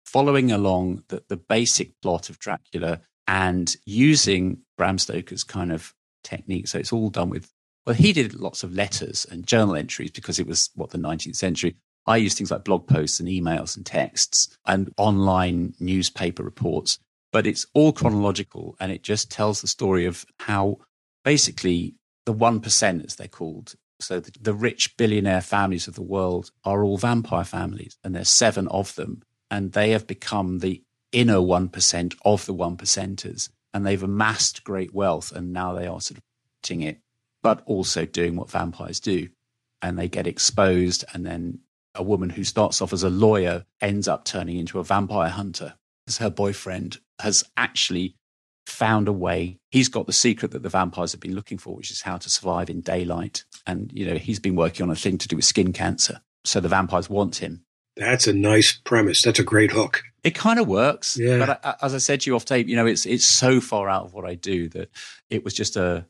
following along the, the basic plot of Dracula and using Bram Stoker's kind of technique. So it's all done with, well, he did lots of letters and journal entries because it was what the 19th century. I use things like blog posts and emails and texts and online newspaper reports, but it's all chronological and it just tells the story of how basically the 1%, as they're called. So the, the rich billionaire families of the world are all vampire families, and there's seven of them. And they have become the inner 1% of the one percenters. And they've amassed great wealth, and now they are sort of putting it, but also doing what vampires do. And they get exposed, and then a woman who starts off as a lawyer ends up turning into a vampire hunter as her boyfriend has actually found a way. He's got the secret that the vampires have been looking for, which is how to survive in daylight. And, you know, he's been working on a thing to do with skin cancer. So the vampires want him. That's a nice premise. That's a great hook. It kind of works. Yeah. But I, as I said to you off tape, you know, it's it's so far out of what I do that it was just a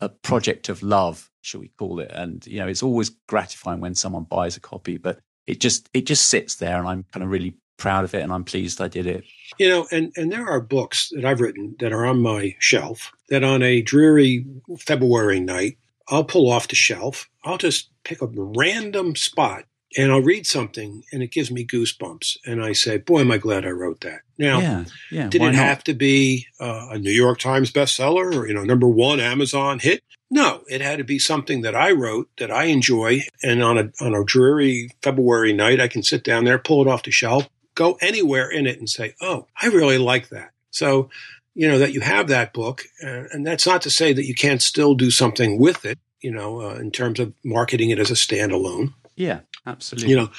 a project of love, shall we call it? And you know, it's always gratifying when someone buys a copy, but it just it just sits there, and I'm kind of really proud of it and I'm pleased I did it. You know, and, and there are books that I've written that are on my shelf that on a dreary February night, I'll pull off the shelf. I'll just pick a random spot and I'll read something and it gives me goosebumps. And I say, boy, am I glad I wrote that. Now, yeah, yeah, did it not? have to be uh, a New York Times bestseller or, you know, number one Amazon hit? No, it had to be something that I wrote that I enjoy. And on a, on a dreary February night, I can sit down there, pull it off the shelf, go anywhere in it and say, Oh, I really like that. So, you know, that you have that book. Uh, and that's not to say that you can't still do something with it, you know, uh, in terms of marketing it as a standalone. Yeah, absolutely. You know,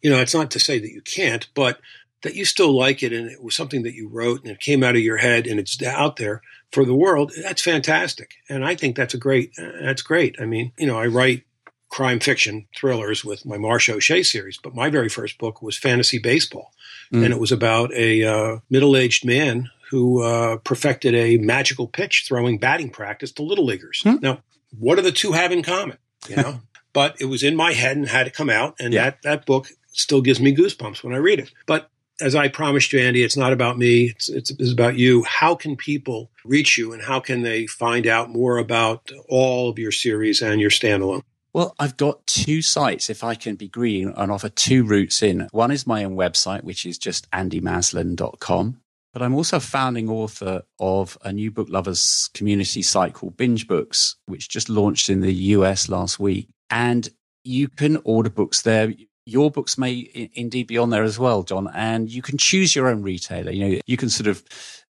you know, it's not to say that you can't, but that you still like it and it was something that you wrote and it came out of your head and it's out there for the world, that's fantastic. And I think that's a great, that's great. I mean, you know, I write crime fiction thrillers with my Marcia O'Shea series, but my very first book was fantasy baseball. Mm. And it was about a uh, middle aged man who uh, perfected a magical pitch throwing batting practice to little leaguers. Mm. Now, what do the two have in common? You know, but it was in my head and had to come out. And yeah. that, that book still gives me goosebumps when I read it. But as I promised you, Andy, it's not about me. It's, it's, it's, about you. How can people reach you and how can they find out more about all of your series and your standalone? Well, I've got two sites, if I can be green, and offer two routes in. One is my own website, which is just andymaslen.com. But I'm also a founding author of a new book lovers community site called Binge Books, which just launched in the US last week. And you can order books there your books may I- indeed be on there as well, John. And you can choose your own retailer. You know, you can sort of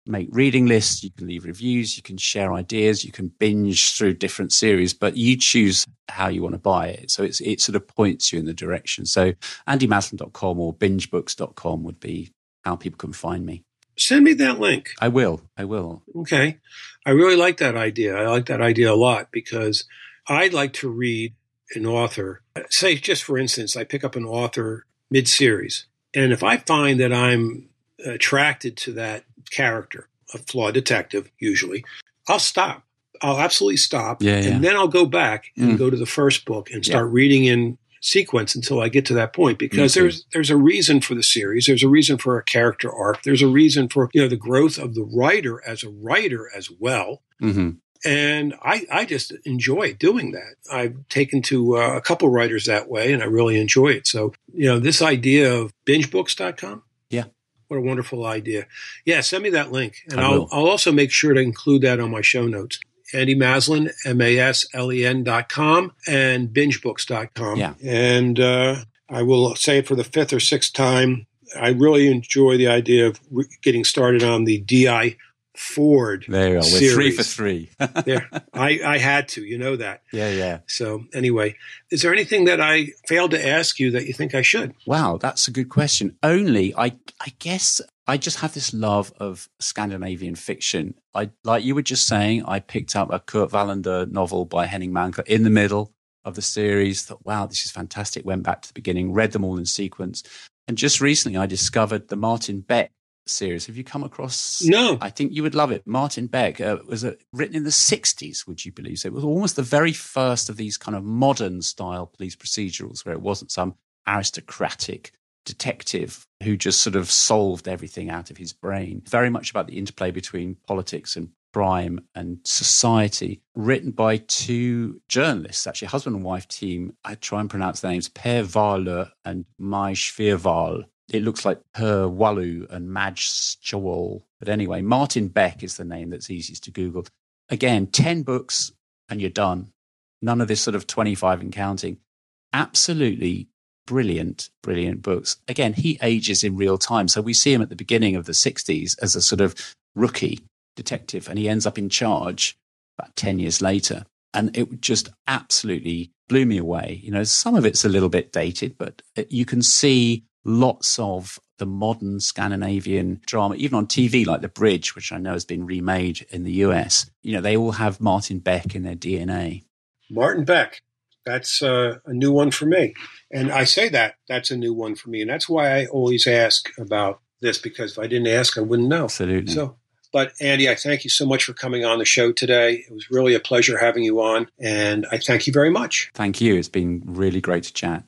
make reading lists, you can leave reviews, you can share ideas, you can binge through different series, but you choose how you want to buy it. So it's, it sort of points you in the direction. So andymaslen.com or bingebooks.com would be how people can find me. Send me that link. I will. I will. Okay. I really like that idea. I like that idea a lot because I'd like to read an author, say just for instance, I pick up an author mid series, and if I find that I'm attracted to that character, a flawed detective usually, I'll stop. I'll absolutely stop, yeah, yeah. and then I'll go back and mm. go to the first book and start yeah. reading in sequence until I get to that point because there's there's a reason for the series. There's a reason for a character arc. There's a reason for you know the growth of the writer as a writer as well. Mm-hmm. And I, I just enjoy doing that. I've taken to uh, a couple writers that way and I really enjoy it. So, you know, this idea of bingebooks.com. Yeah. What a wonderful idea. Yeah. Send me that link and I'll, I'll also make sure to include that on my show notes. Andy Maslen, M-A-S-L-E-N dot com and bingebooks.com. Yeah. And, uh, I will say it for the fifth or sixth time. I really enjoy the idea of re- getting started on the DI Ford. There you go. We're three for three. there, I, I had to. You know that. Yeah, yeah. So anyway, is there anything that I failed to ask you that you think I should? Wow, that's a good question. Only I, I guess I just have this love of Scandinavian fiction. I like you were just saying. I picked up a Kurt Wallander novel by Henning Mankell in the middle of the series. Thought, wow, this is fantastic. Went back to the beginning, read them all in sequence, and just recently I discovered the Martin Beck series. Have you come across? No. I think you would love it. Martin Beck uh, was uh, written in the 60s, would you believe? So it was almost the very first of these kind of modern style police procedurals where it wasn't some aristocratic detective who just sort of solved everything out of his brain. Very much about the interplay between politics and crime and society, written by two journalists, actually, husband and wife team. I try and pronounce their names Per Wahlöö and Maj Sjöwall it looks like Per Wahlöö and Maj Chawal. But anyway, Martin Beck is the name that's easiest to Google. Again, 10 books and you're done. None of this sort of 25 and counting. Absolutely brilliant, brilliant books. Again, he ages in real time. So we see him at the beginning of the 60s as a sort of rookie detective and he ends up in charge about 10 years later. And it just absolutely blew me away. You know, some of it's a little bit dated, but uh, you can see lots of the modern Scandinavian drama, even on TV, like The Bridge, which I know has been remade in the US. You know, they all have Martin Beck in their DNA. Martin Beck. That's uh, a new one for me. And I say that, that's a new one for me. And that's why I always ask about this, because if I didn't ask, I wouldn't know. Absolutely. So, but Andy, I thank you so much for coming on the show today. It was really a pleasure having you on. And I thank you very much. Thank you. It's been really great to chat.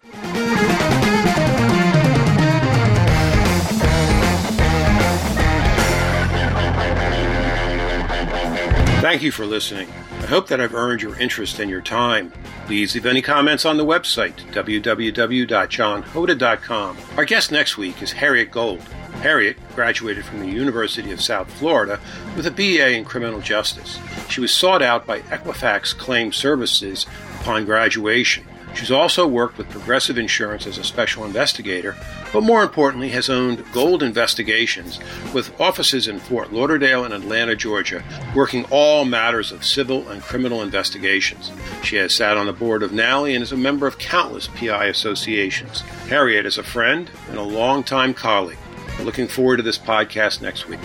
Thank you for listening. I hope that I've earned your interest and your time. Please leave any comments on the website, www.johnhoda.com. Our guest next week is Harriet Gold. Harriet graduated from the University of South Florida with a BA in criminal justice. She was sought out by Equifax Claim Services upon graduation. She's also worked with Progressive Insurance as a special investigator, but more importantly, has owned Gold Investigations with offices in Fort Lauderdale and Atlanta, Georgia, working all matters of civil and criminal investigations. She has sat on the board of NALI and is a member of countless PI associations. Harriet is a friend and a longtime colleague. We're looking forward to this podcast next week.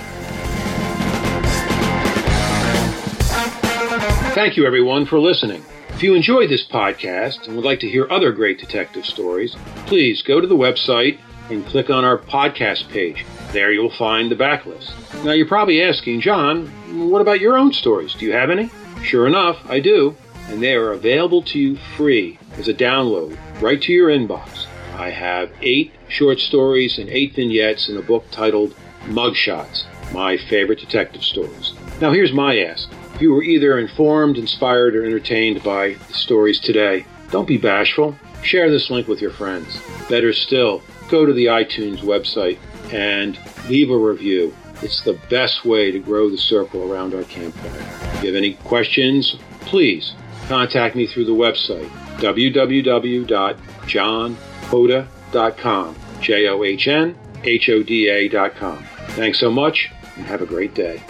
Thank you, everyone, for listening. If you enjoyed this podcast and would like to hear other great detective stories, please go to the website and click on our podcast page. There you'll find the backlist. Now you're probably asking, John, what about your own stories? Do you have any? Sure enough, I do. And they are available to you free as a download right to your inbox. I have eight short stories and eight vignettes in a book titled Mugshots, my favorite detective stories. Now here's my ask. If you were either informed, inspired, or entertained by the stories today, don't be bashful. Share this link with your friends. Better still, go to the iTunes website and leave a review. It's the best way to grow the circle around our campfire. If you have any questions, please contact me through the website www.johnhoda.com. J O H N H O D A.com. Thanks so much and have a great day.